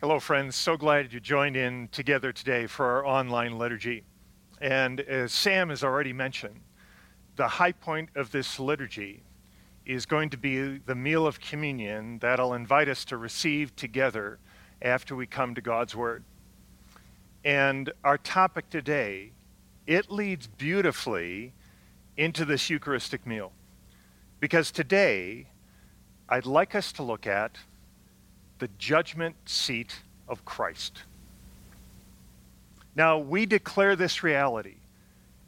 Hello, friends. So glad you joined in together today for our online liturgy. And as Sam has already mentioned, the high point of this liturgy is going to be the meal of communion that I'll invite us to receive together after we come to God's Word. And our topic today, it leads beautifully into this Eucharistic meal. Because today, I'd like us to look at the judgment seat of Christ. Now, we declare this reality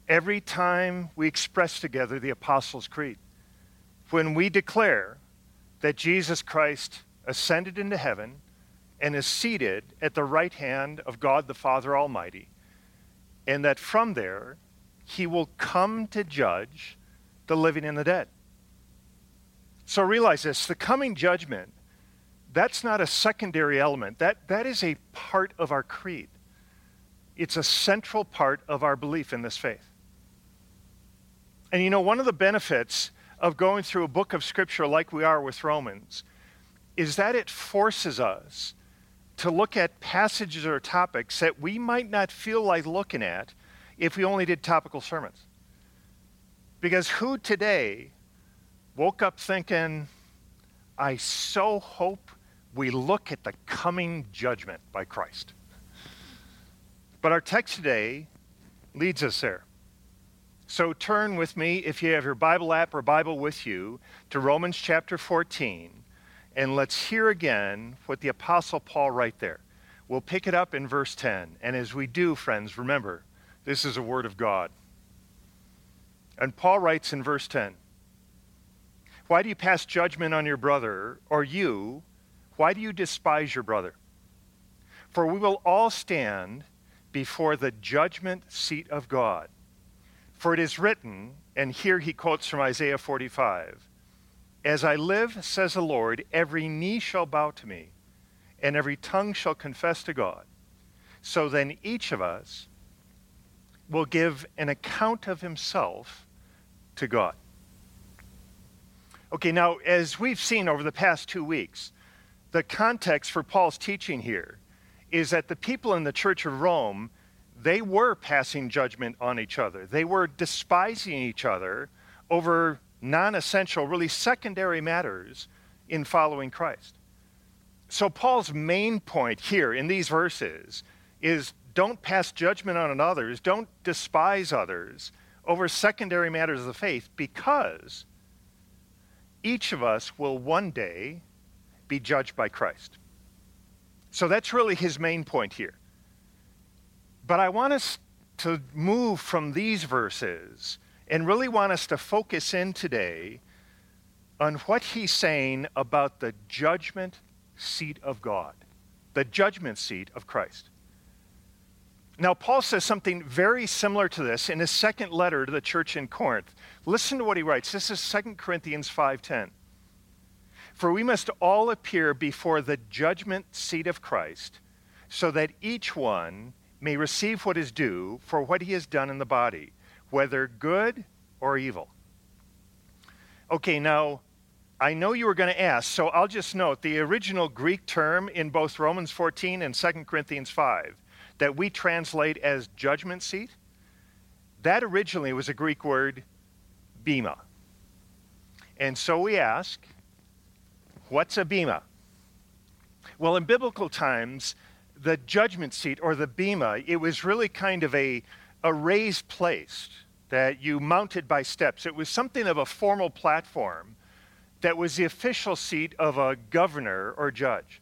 every time we express together the Apostles' Creed. When we declare that Jesus Christ ascended into heaven and is seated at the right hand of God the Father Almighty, and that from there he will come to judge the living and the dead. So realize this the coming judgment that's not a secondary element. That, that is a part of our creed. It's a central part of our belief in this faith. And you know, one of the benefits of going through a book of Scripture like we are with Romans is that it forces us to look at passages or topics that we might not feel like looking at if we only did topical sermons. Because who today woke up thinking, I so hope we look at the coming judgment by Christ. But our text today leads us there. So turn with me, if you have your Bible app or Bible with you, to Romans chapter 14, and let's hear again what the Apostle Paul wrote there. We'll pick it up in verse 10. And as we do, friends, remember, this is a word of God. And Paul writes in verse 10 Why do you pass judgment on your brother, or you, why do you despise your brother? For we will all stand before the judgment seat of God. For it is written, and here he quotes from Isaiah 45 As I live, says the Lord, every knee shall bow to me, and every tongue shall confess to God. So then each of us will give an account of himself to God. Okay, now, as we've seen over the past two weeks, the context for Paul's teaching here is that the people in the church of Rome, they were passing judgment on each other. They were despising each other over non essential, really secondary matters in following Christ. So, Paul's main point here in these verses is don't pass judgment on others, don't despise others over secondary matters of the faith because each of us will one day be judged by Christ. So that's really his main point here. But I want us to move from these verses and really want us to focus in today on what he's saying about the judgment seat of God, the judgment seat of Christ. Now, Paul says something very similar to this in his second letter to the church in Corinth. Listen to what he writes. This is 2 Corinthians 5:10. For we must all appear before the judgment seat of Christ, so that each one may receive what is due for what he has done in the body, whether good or evil. Okay, now, I know you were going to ask, so I'll just note the original Greek term in both Romans 14 and 2 Corinthians 5 that we translate as judgment seat, that originally was a Greek word, bema. And so we ask, What's a bema? Well, in biblical times, the judgment seat or the bema, it was really kind of a, a raised place that you mounted by steps. It was something of a formal platform that was the official seat of a governor or judge.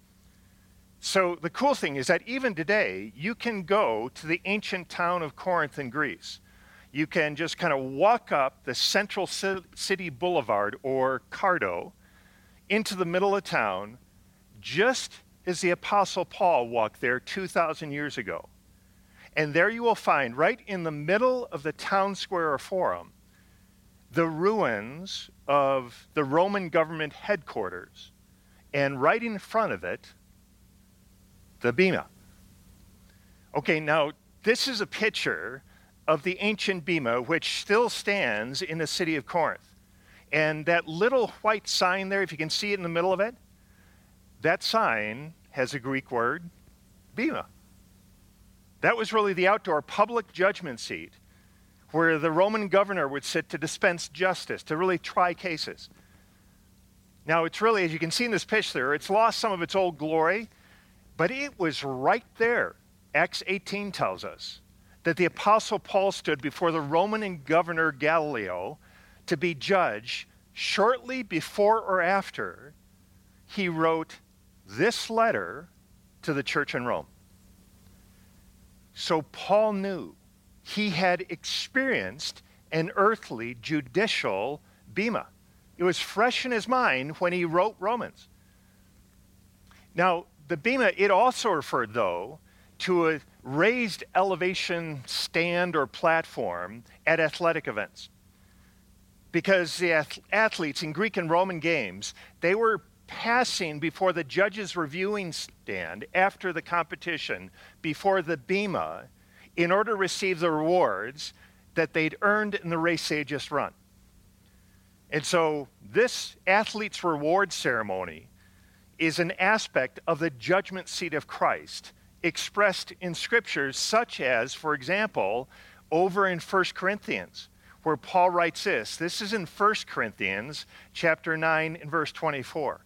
So the cool thing is that even today, you can go to the ancient town of Corinth in Greece. You can just kind of walk up the central city boulevard or Cardo into the middle of town, just as the Apostle Paul walked there 2,000 years ago. And there you will find, right in the middle of the town square or forum, the ruins of the Roman government headquarters. And right in front of it, the Bema. Okay, now this is a picture of the ancient Bema, which still stands in the city of Corinth. And that little white sign there, if you can see it in the middle of it, that sign has a Greek word, Bema. That was really the outdoor public judgment seat where the Roman governor would sit to dispense justice, to really try cases. Now, it's really, as you can see in this picture, it's lost some of its old glory, but it was right there. Acts 18 tells us that the Apostle Paul stood before the Roman governor Gallio to be judged shortly before or after he wrote this letter to the church in Rome. So Paul knew he had experienced an earthly judicial bema. It was fresh in his mind when he wrote Romans. Now, the bema, it also referred, though, to a raised elevation stand or platform at athletic events. Because the athletes in Greek and Roman games, they were passing before the judge's reviewing stand after the competition, before the bema, in order to receive the rewards that they'd earned in the race they just run. And so, this athlete's reward ceremony is an aspect of the judgment seat of Christ expressed in scriptures, such as, for example, over in 1 Corinthians, where Paul writes this. This is in 1 Corinthians chapter 9 and verse 24.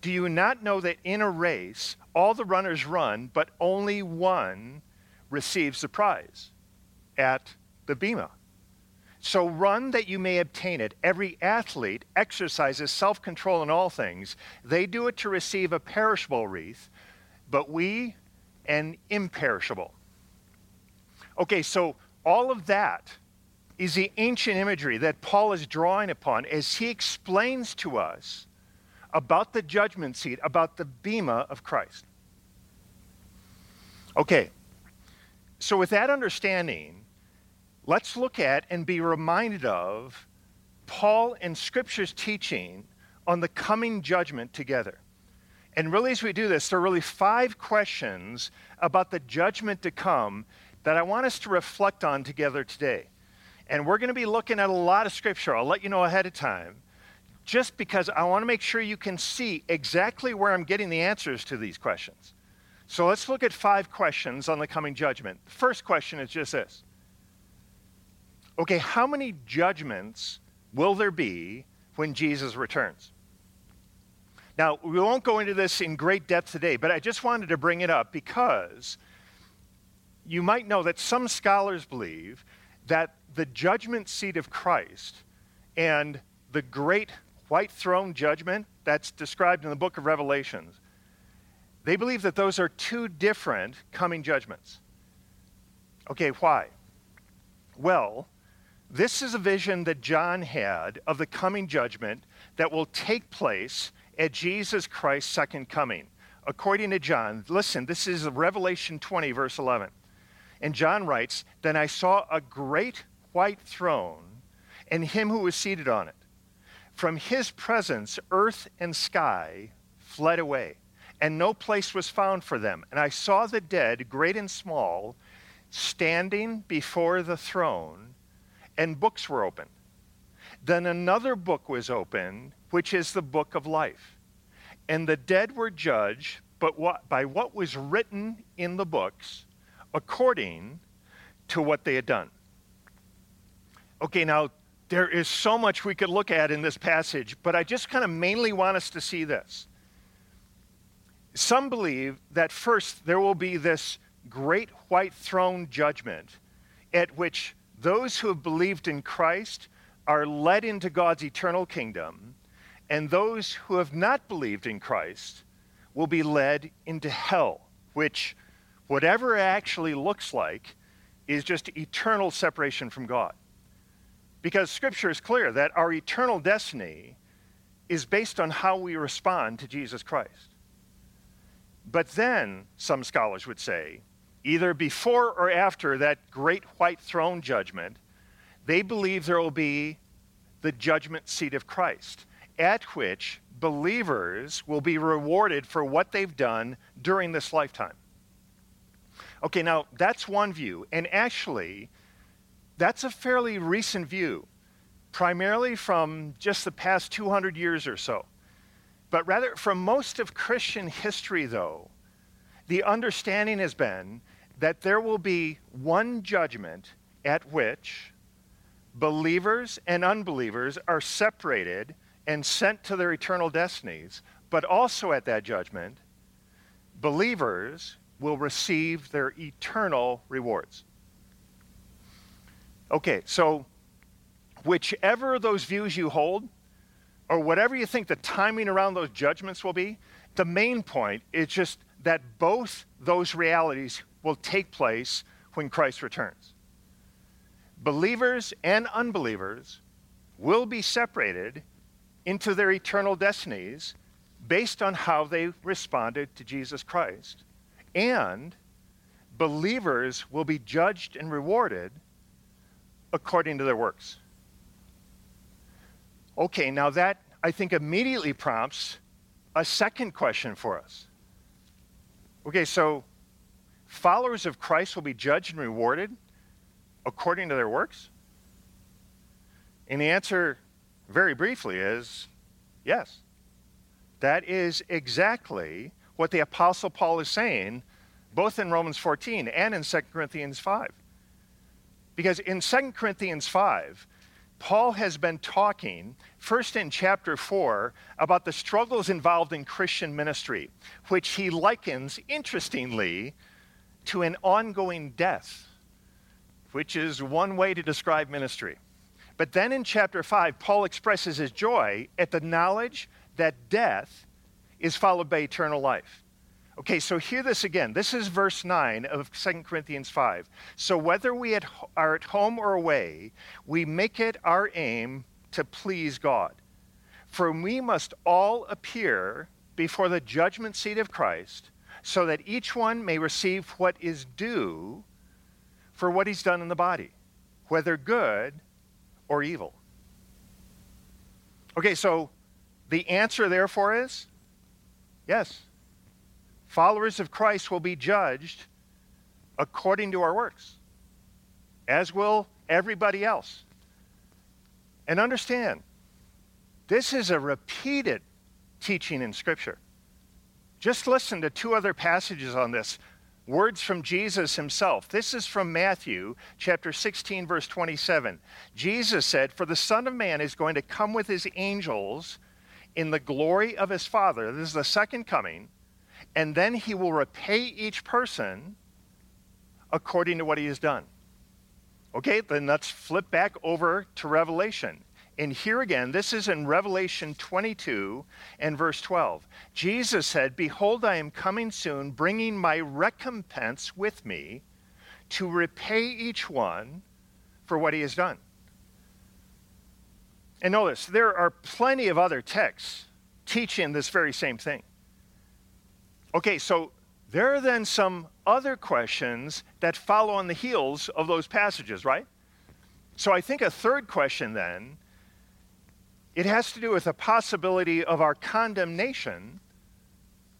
Do you not know that in a race all the runners run, but only one receives the prize at the Bema? So run that you may obtain it. Every athlete exercises self control in all things. They do it to receive a perishable wreath, but we an imperishable. Okay, so all of that is the ancient imagery that Paul is drawing upon as he explains to us about the judgment seat, about the bema of Christ. Okay, so with that understanding, let's look at and be reminded of Paul and Scripture's teaching on the coming judgment together. And really, as we do this, there are really five questions about the judgment to come that I want us to reflect on together today. And we're going to be looking at a lot of Scripture. I'll let you know ahead of time just because I want to make sure you can see exactly where I'm getting the answers to these questions. So let's look at five questions on the coming judgment. First question is just this Okay, how many judgments will there be when Jesus returns? Now, we won't go into this in great depth today, but I just wanted to bring it up because you might know that some scholars believe that the judgment seat of Christ and the great white throne judgment that's described in the book of Revelations, they believe that those are two different coming judgments. Okay, why? Well, this is a vision that John had of the coming judgment that will take place at Jesus Christ's second coming. According to John, listen, this is Revelation 20, verse 11. And John writes, Then I saw a great white throne and him who was seated on it from his presence, earth and sky fled away, and no place was found for them. And I saw the dead, great and small, standing before the throne, and books were opened. Then another book was opened, which is the book of life. And the dead were judged but what, by what was written in the books according to what they had done. Okay, now there is so much we could look at in this passage, but I just kind of mainly want us to see this. Some believe that first there will be this great white throne judgment at which those who have believed in Christ are led into God's eternal kingdom, and those who have not believed in Christ will be led into hell, which, whatever it actually looks like, is just eternal separation from God. Because Scripture is clear that our eternal destiny is based on how we respond to Jesus Christ. But then, some scholars would say, either before or after that great white throne judgment, they believe there will be the judgment seat of Christ, at which believers will be rewarded for what they've done during this lifetime. Okay, now that's one view. And actually, that's a fairly recent view, primarily from just the past 200 years or so. But rather, from most of Christian history, though, the understanding has been that there will be one judgment at which believers and unbelievers are separated and sent to their eternal destinies, but also at that judgment, believers will receive their eternal rewards. Okay, so whichever of those views you hold, or whatever you think the timing around those judgments will be, the main point is just that both those realities will take place when Christ returns. Believers and unbelievers will be separated into their eternal destinies based on how they responded to Jesus Christ. And believers will be judged and rewarded according to their works. Okay, now that I think immediately prompts a second question for us. Okay, so followers of Christ will be judged and rewarded according to their works? And the answer, very briefly, is yes. That is exactly what the Apostle Paul is saying, both in Romans 14 and in 2 Corinthians 5. Because in 2 Corinthians 5, Paul has been talking, first in chapter 4, about the struggles involved in Christian ministry, which he likens, interestingly, to an ongoing death, which is one way to describe ministry. But then in chapter 5, Paul expresses his joy at the knowledge that death is followed by eternal life. Okay, so hear this again. This is verse 9 of 2 Corinthians 5. So whether we are at home or away, we make it our aim to please God. For we must all appear before the judgment seat of Christ, so that each one may receive what is due for what he's done in the body, whether good or evil. Okay, so the answer, therefore, is yes. Followers of Christ will be judged according to our works, as will everybody else. And understand, this is a repeated teaching in Scripture. Just listen to two other passages on this words from Jesus himself. This is from Matthew chapter 16 verse 27. Jesus said, "For the Son of man is going to come with his angels in the glory of his Father. This is the second coming, and then he will repay each person according to what he has done." Okay, then let's flip back over to Revelation. And here again, this is in Revelation 22 and verse 12. Jesus said, Behold, I am coming soon, bringing my recompense with me to repay each one for what he has done. And notice, there are plenty of other texts teaching this very same thing. Okay, so there are then some other questions that follow on the heels of those passages, right? So I think a third question then it has to do with the possibility of our condemnation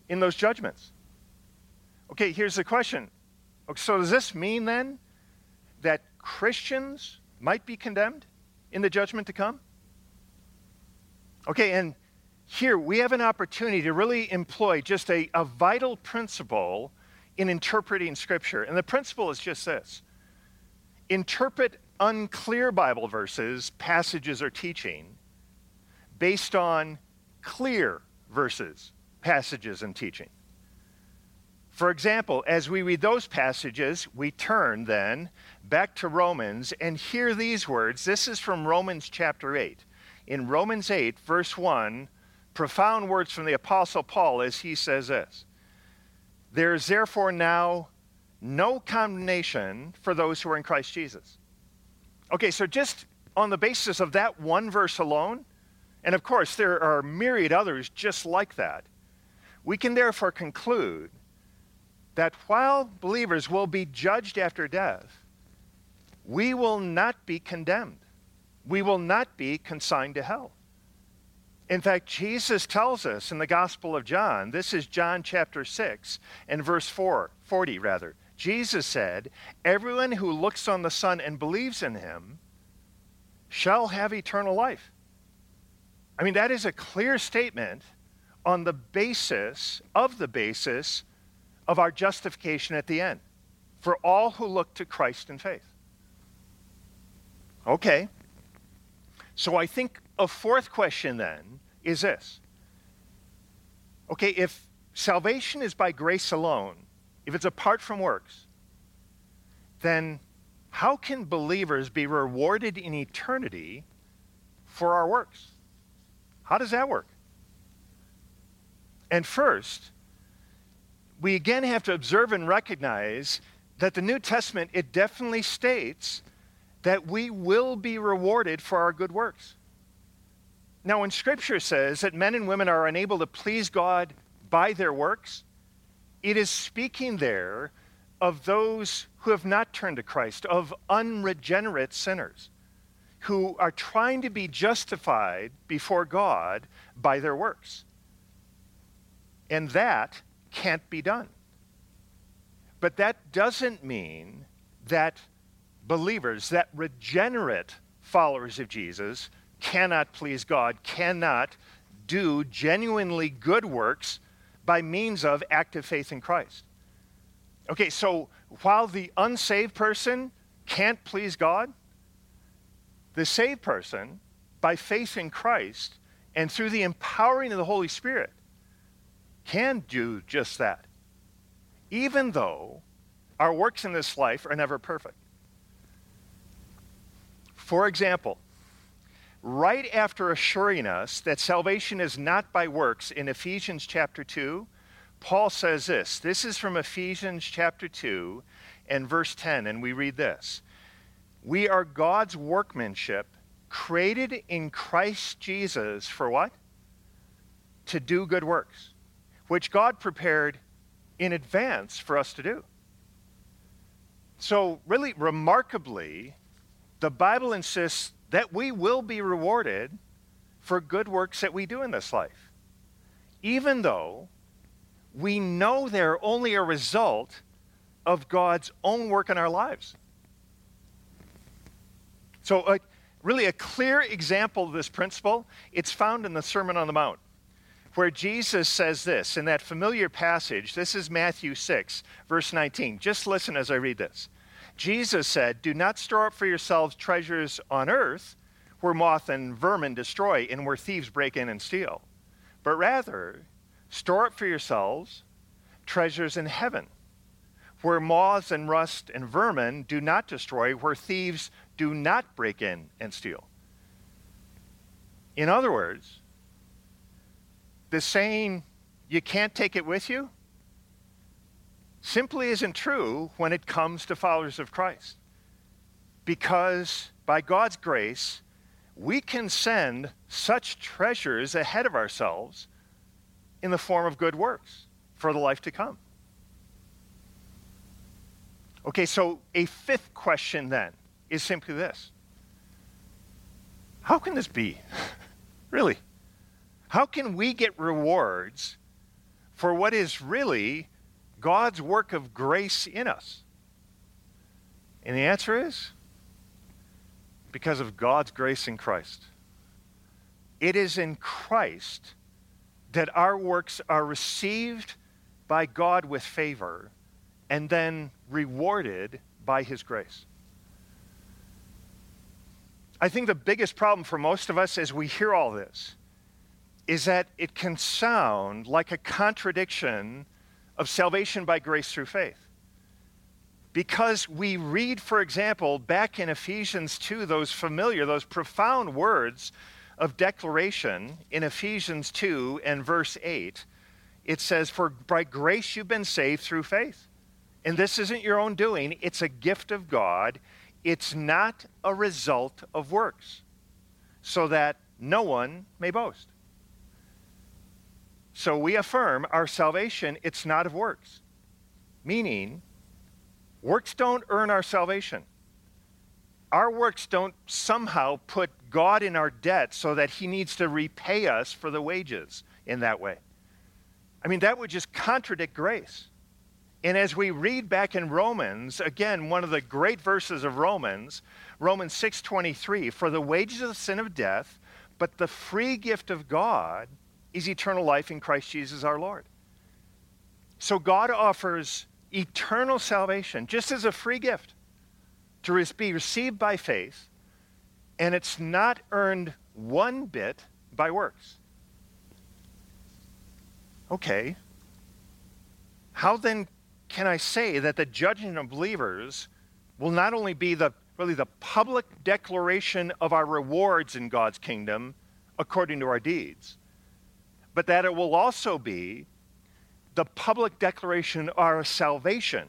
in those judgments. Okay, here's the question. So, does this mean then that Christians might be condemned in the judgment to come? Okay, and here we have an opportunity to really employ just a, a vital principle in interpreting Scripture. And the principle is just this interpret unclear Bible verses, passages, or teaching based on clear verses, passages, and teaching. For example, as we read those passages, we turn then back to Romans and hear these words. This is from Romans chapter 8. In Romans 8, verse 1, profound words from the Apostle Paul as he says this There is therefore now no condemnation for those who are in Christ Jesus. Okay, so just on the basis of that one verse alone, and of course, there are myriad others just like that. We can therefore conclude that while believers will be judged after death, we will not be condemned. We will not be consigned to hell. In fact, Jesus tells us in the Gospel of John, this is John chapter 6 and verse 4, 40 rather. Jesus said, Everyone who looks on the Son and believes in him shall have eternal life. I mean, that is a clear statement on the basis of the basis of our justification at the end for all who look to Christ in faith. Okay. So I think a fourth question then is this. Okay, if salvation is by grace alone, if it's apart from works, then how can believers be rewarded in eternity for our works? How does that work? And first, we again have to observe and recognize that the New Testament, it definitely states that we will be rewarded for our good works. Now, when Scripture says that men and women are unable to please God by their works, it is speaking there of those who have not turned to Christ, of unregenerate sinners who are trying to be justified before God by their works. And that can't be done. But that doesn't mean that believers, that regenerate followers of Jesus, cannot please God, cannot do genuinely good works by means of active faith in Christ. Okay, so while the unsaved person can't please God, the saved person, by faith in Christ and through the empowering of the Holy Spirit, can do just that, even though our works in this life are never perfect. For example, right after assuring us that salvation is not by works in Ephesians chapter 2, Paul says this. This is from Ephesians chapter 2 and verse 10, and we read this We are God's workmanship, created in Christ Jesus for what? To do good works, which God prepared in advance for us to do. So, really, remarkably, the Bible insists that we will be rewarded for good works that we do in this life, even though we know they're only a result of God's own work in our lives. So, uh, really, a clear example of this principle, it's found in the Sermon on the Mount, where Jesus says this in that familiar passage. This is Matthew 6, verse 19. Just listen as I read this. Jesus said, Do not store up for yourselves treasures on earth where moth and vermin destroy and where thieves break in and steal, but rather store up for yourselves treasures in heaven where moths and rust and vermin do not destroy, where thieves do not break in and steal. In other words, the saying, you can't take it with you, simply isn't true when it comes to followers of Christ. Because by God's grace, we can send such treasures ahead of ourselves in the form of good works for the life to come. Okay, so a fifth question then is simply this How can this be? really? How can we get rewards for what is really God's work of grace in us? And the answer is because of God's grace in Christ. It is in Christ that our works are received by God with favor and then rewarded by his grace. I think the biggest problem for most of us as we hear all this is that it can sound like a contradiction of salvation by grace through faith. Because we read, for example, back in Ephesians 2, those familiar, those profound words of declaration in Ephesians 2 and verse 8. It says, For by grace you've been saved through faith. And this isn't your own doing, it's a gift of God. It's not a result of works, so that no one may boast. So we affirm our salvation, it's not of works. Meaning, works don't earn our salvation. Our works don't somehow put God in our debt so that he needs to repay us for the wages in that way. I mean, that would just contradict grace. And as we read back in Romans, again, one of the great verses of Romans, Romans 6:23, for the wages of the sin of death, but the free gift of God is eternal life in Christ Jesus our Lord. So God offers eternal salvation just as a free gift to be received by faith, and it's not earned one bit by works. Okay. How then can I say that the judging of believers will not only be the really the public declaration of our rewards in God's kingdom according to our deeds, but that it will also be the public declaration of our salvation,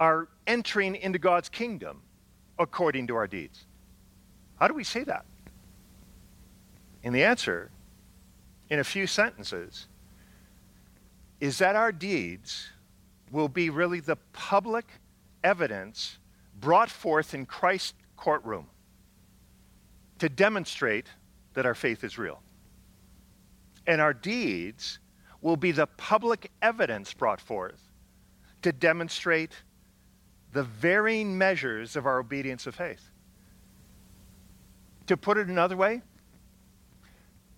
our entering into God's kingdom according to our deeds. How do we say that? And the answer, in a few sentences, is that our deeds will be really the public evidence brought forth in Christ's courtroom to demonstrate that our faith is real. And our deeds will be the public evidence brought forth to demonstrate the varying measures of our obedience of faith. To put it another way,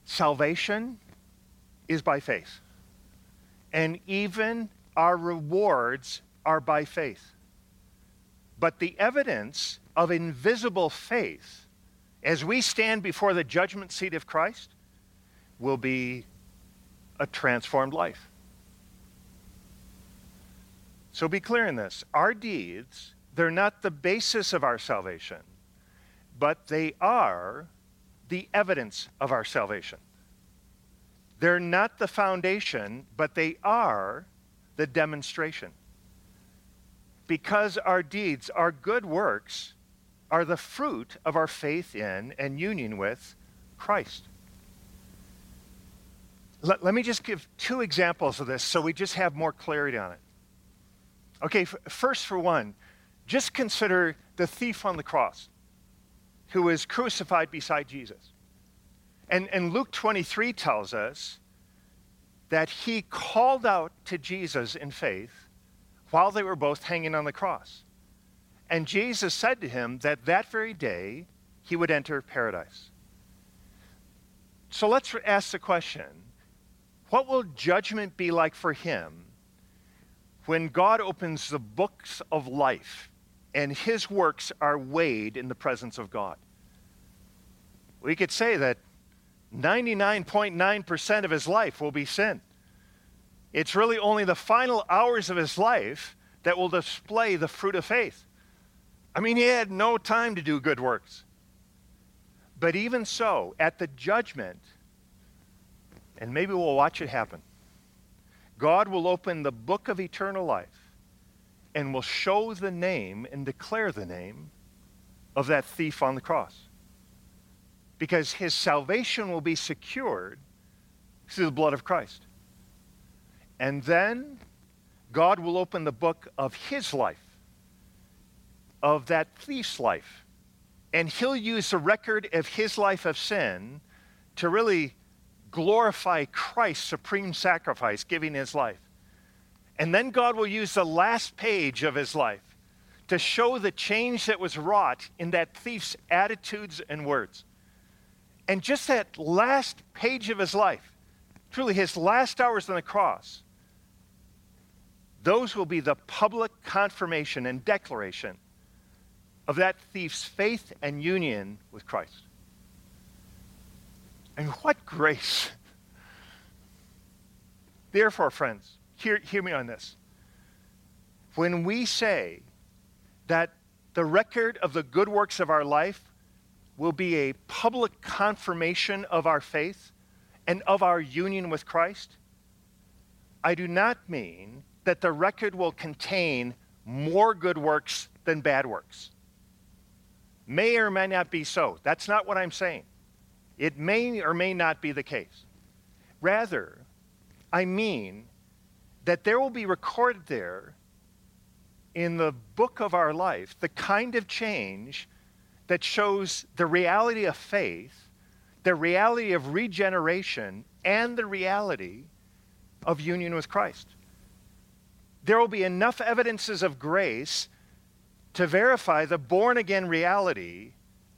salvation is by faith. And even our rewards are by faith. But the evidence of invisible faith, as we stand before the judgment seat of Christ, will be a transformed life. So be clear in this. Our deeds, they're not the basis of our salvation, but they are the evidence of our salvation. They're not the foundation, but they are the demonstration. Because our deeds, our good works, are the fruit of our faith in and union with Christ. Let, let me just give two examples of this so we just have more clarity on it. Okay, f- first, for one, just consider the thief on the cross who was crucified beside Jesus. And, and Luke 23 tells us that he called out to Jesus in faith while they were both hanging on the cross. And Jesus said to him that that very day he would enter paradise. So let's ask the question what will judgment be like for him when God opens the books of life and his works are weighed in the presence of God? We could say that 99.9% of his life will be sin. It's really only the final hours of his life that will display the fruit of faith. I mean, he had no time to do good works. But even so, at the judgment, and maybe we'll watch it happen, God will open the book of eternal life and will show the name and declare the name of that thief on the cross because his salvation will be secured through the blood of Christ. And then God will open the book of his life, of that thief's life. And he'll use the record of his life of sin to really glorify Christ's supreme sacrifice, giving his life. And then God will use the last page of his life to show the change that was wrought in that thief's attitudes and words. And just that last page of his life, truly his last hours on the cross, those will be the public confirmation and declaration of that thief's faith and union with Christ. And what grace! Therefore, friends, hear, hear me on this. When we say that the record of the good works of our life will be a public confirmation of our faith and of our union with Christ, I do not mean that the record will contain more good works than bad works. May or may not be so. That's not what I'm saying. It may or may not be the case. Rather, I mean that there will be recorded there in the book of our life the kind of change that shows the reality of faith, the reality of regeneration, and the reality of union with Christ. There will be enough evidences of grace to verify the born again reality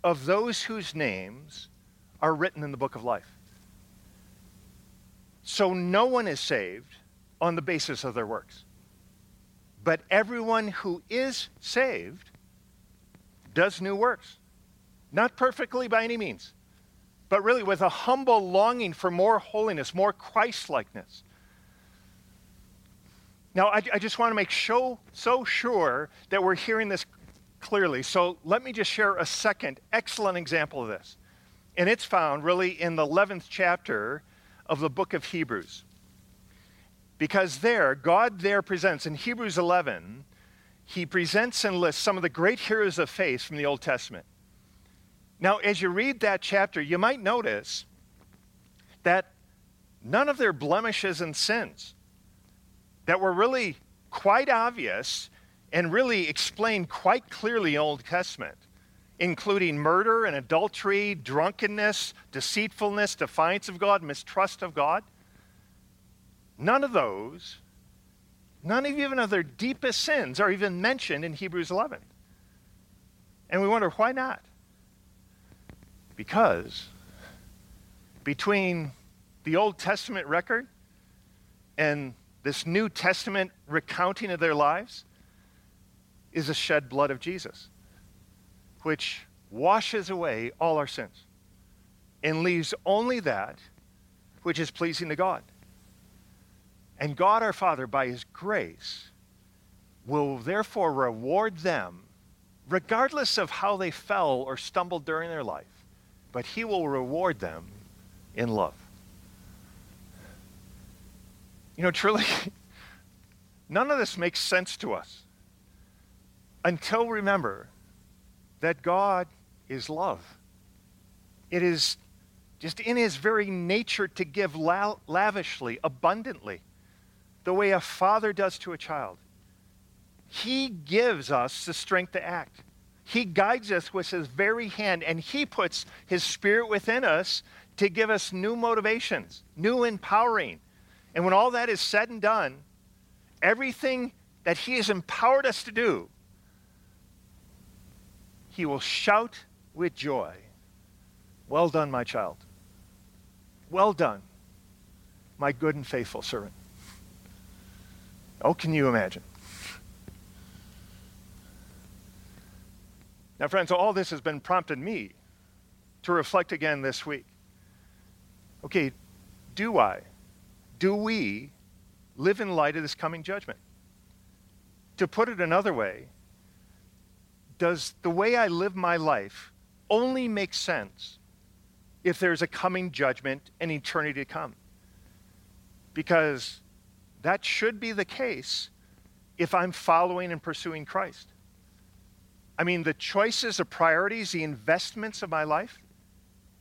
of those whose names are written in the book of life. So no one is saved on the basis of their works. But everyone who is saved does new works. Not perfectly by any means, but really with a humble longing for more holiness, more Christ likeness. Now, I, I just want to make so, so sure that we're hearing this clearly. So let me just share a second excellent example of this. And it's found really in the 11th chapter of the book of Hebrews. Because there, God there presents in Hebrews 11, he presents and lists some of the great heroes of faith from the Old Testament. Now, as you read that chapter, you might notice that none of their blemishes and sins that were really quite obvious and really explained quite clearly in the Old Testament, including murder and adultery, drunkenness, deceitfulness, defiance of God, mistrust of God. None of those, none of even of their deepest sins are even mentioned in Hebrews 11. And we wonder why not? Because between the Old Testament record and this New Testament recounting of their lives is the shed blood of Jesus, which washes away all our sins and leaves only that which is pleasing to God. And God our Father, by His grace, will therefore reward them, regardless of how they fell or stumbled during their life but he will reward them in love. You know, truly, none of this makes sense to us until we remember that God is love. It is just in his very nature to give lavishly, abundantly, the way a father does to a child. He gives us the strength to act. He guides us with his very hand, and he puts his spirit within us to give us new motivations, new empowering. And when all that is said and done, everything that he has empowered us to do, he will shout with joy, Well done, my child. Well done, my good and faithful servant. Oh, can you imagine? Now, friends, all this has been prompted me to reflect again this week. Okay, do I, do we live in light of this coming judgment? To put it another way, does the way I live my life only make sense if there's a coming judgment and eternity to come? Because that should be the case if I'm following and pursuing Christ. I mean, the choices, the priorities, the investments of my life,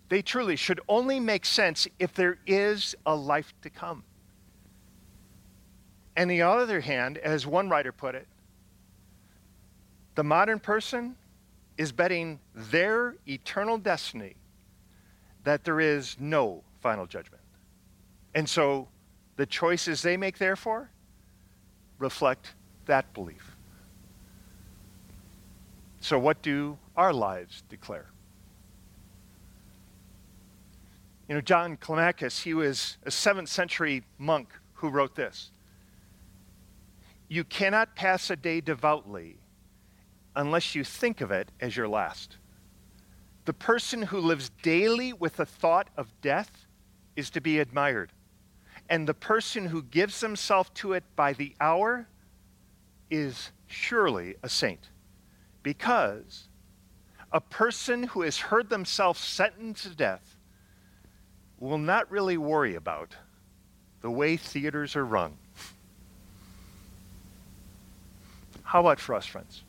they truly should only make sense if there is a life to come. And the other hand, as one writer put it, the modern person is betting their eternal destiny that there is no final judgment. And so the choices they make, therefore, reflect that belief. So, what do our lives declare? You know, John Climacus, he was a 7th century monk who wrote this You cannot pass a day devoutly unless you think of it as your last. The person who lives daily with the thought of death is to be admired. And the person who gives himself to it by the hour is surely a saint. Because a person who has heard themselves sentenced to death will not really worry about the way theaters are run. How about for us, friends?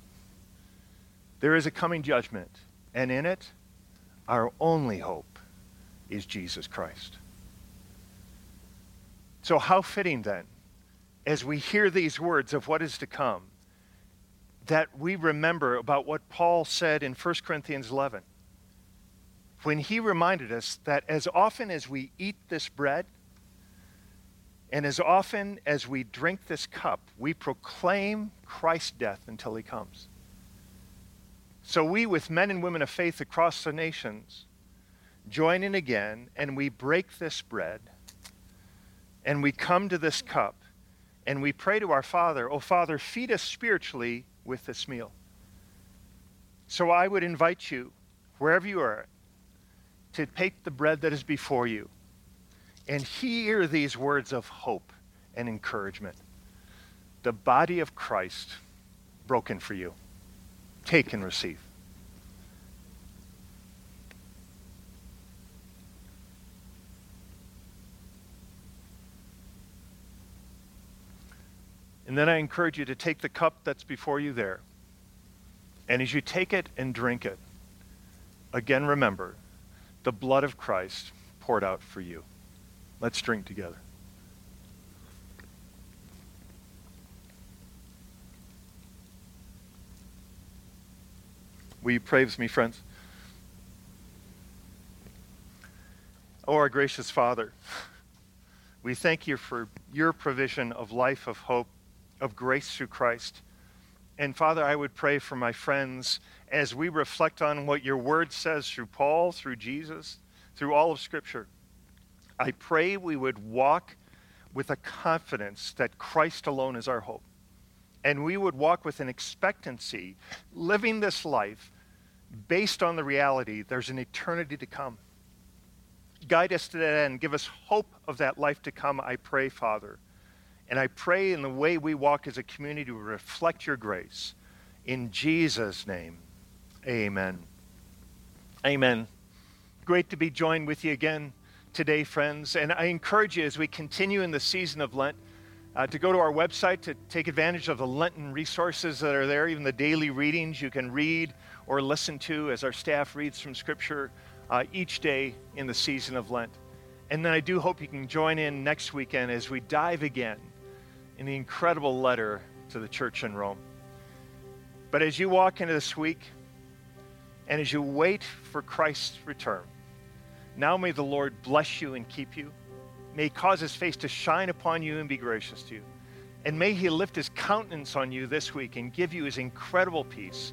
There is a coming judgment, and in it, our only hope is Jesus Christ. So, how fitting then, as we hear these words of what is to come, that we remember about what Paul said in 1 Corinthians 11 when he reminded us that as often as we eat this bread and as often as we drink this cup, we proclaim Christ's death until he comes. So we, with men and women of faith across the nations, join in again and we break this bread and we come to this cup And we pray to our Father, Oh, Father, feed us spiritually with this meal. So I would invite you, wherever you are, to take the bread that is before you and hear these words of hope and encouragement. The body of Christ broken for you. Take and receive. And then I encourage you to take the cup that's before you there. And as you take it and drink it, again remember the blood of Christ poured out for you. Let's drink together. Will you pray with me, friends? Oh, our gracious Father, we thank you for your provision of life, of hope, of grace through Christ. And Father, I would pray for my friends as we reflect on what your word says through Paul, through Jesus, through all of Scripture. I pray we would walk with a confidence that Christ alone is our hope. And we would walk with an expectancy, living this life based on the reality there's an eternity to come. Guide us to that end. Give us hope of that life to come, I pray, Father. And I pray in the way we walk as a community to reflect your grace. In Jesus' name, amen. Amen. Great to be joined with you again today, friends. And I encourage you as we continue in the season of Lent uh, to go to our website to take advantage of the Lenten resources that are there, even the daily readings you can read or listen to as our staff reads from Scripture uh, each day in the season of Lent. And then I do hope you can join in next weekend as we dive again in the incredible letter to the church in Rome. But as you walk into this week and as you wait for Christ's return, now may the Lord bless you and keep you. May he cause his face to shine upon you and be gracious to you. And may he lift his countenance on you this week and give you his incredible peace.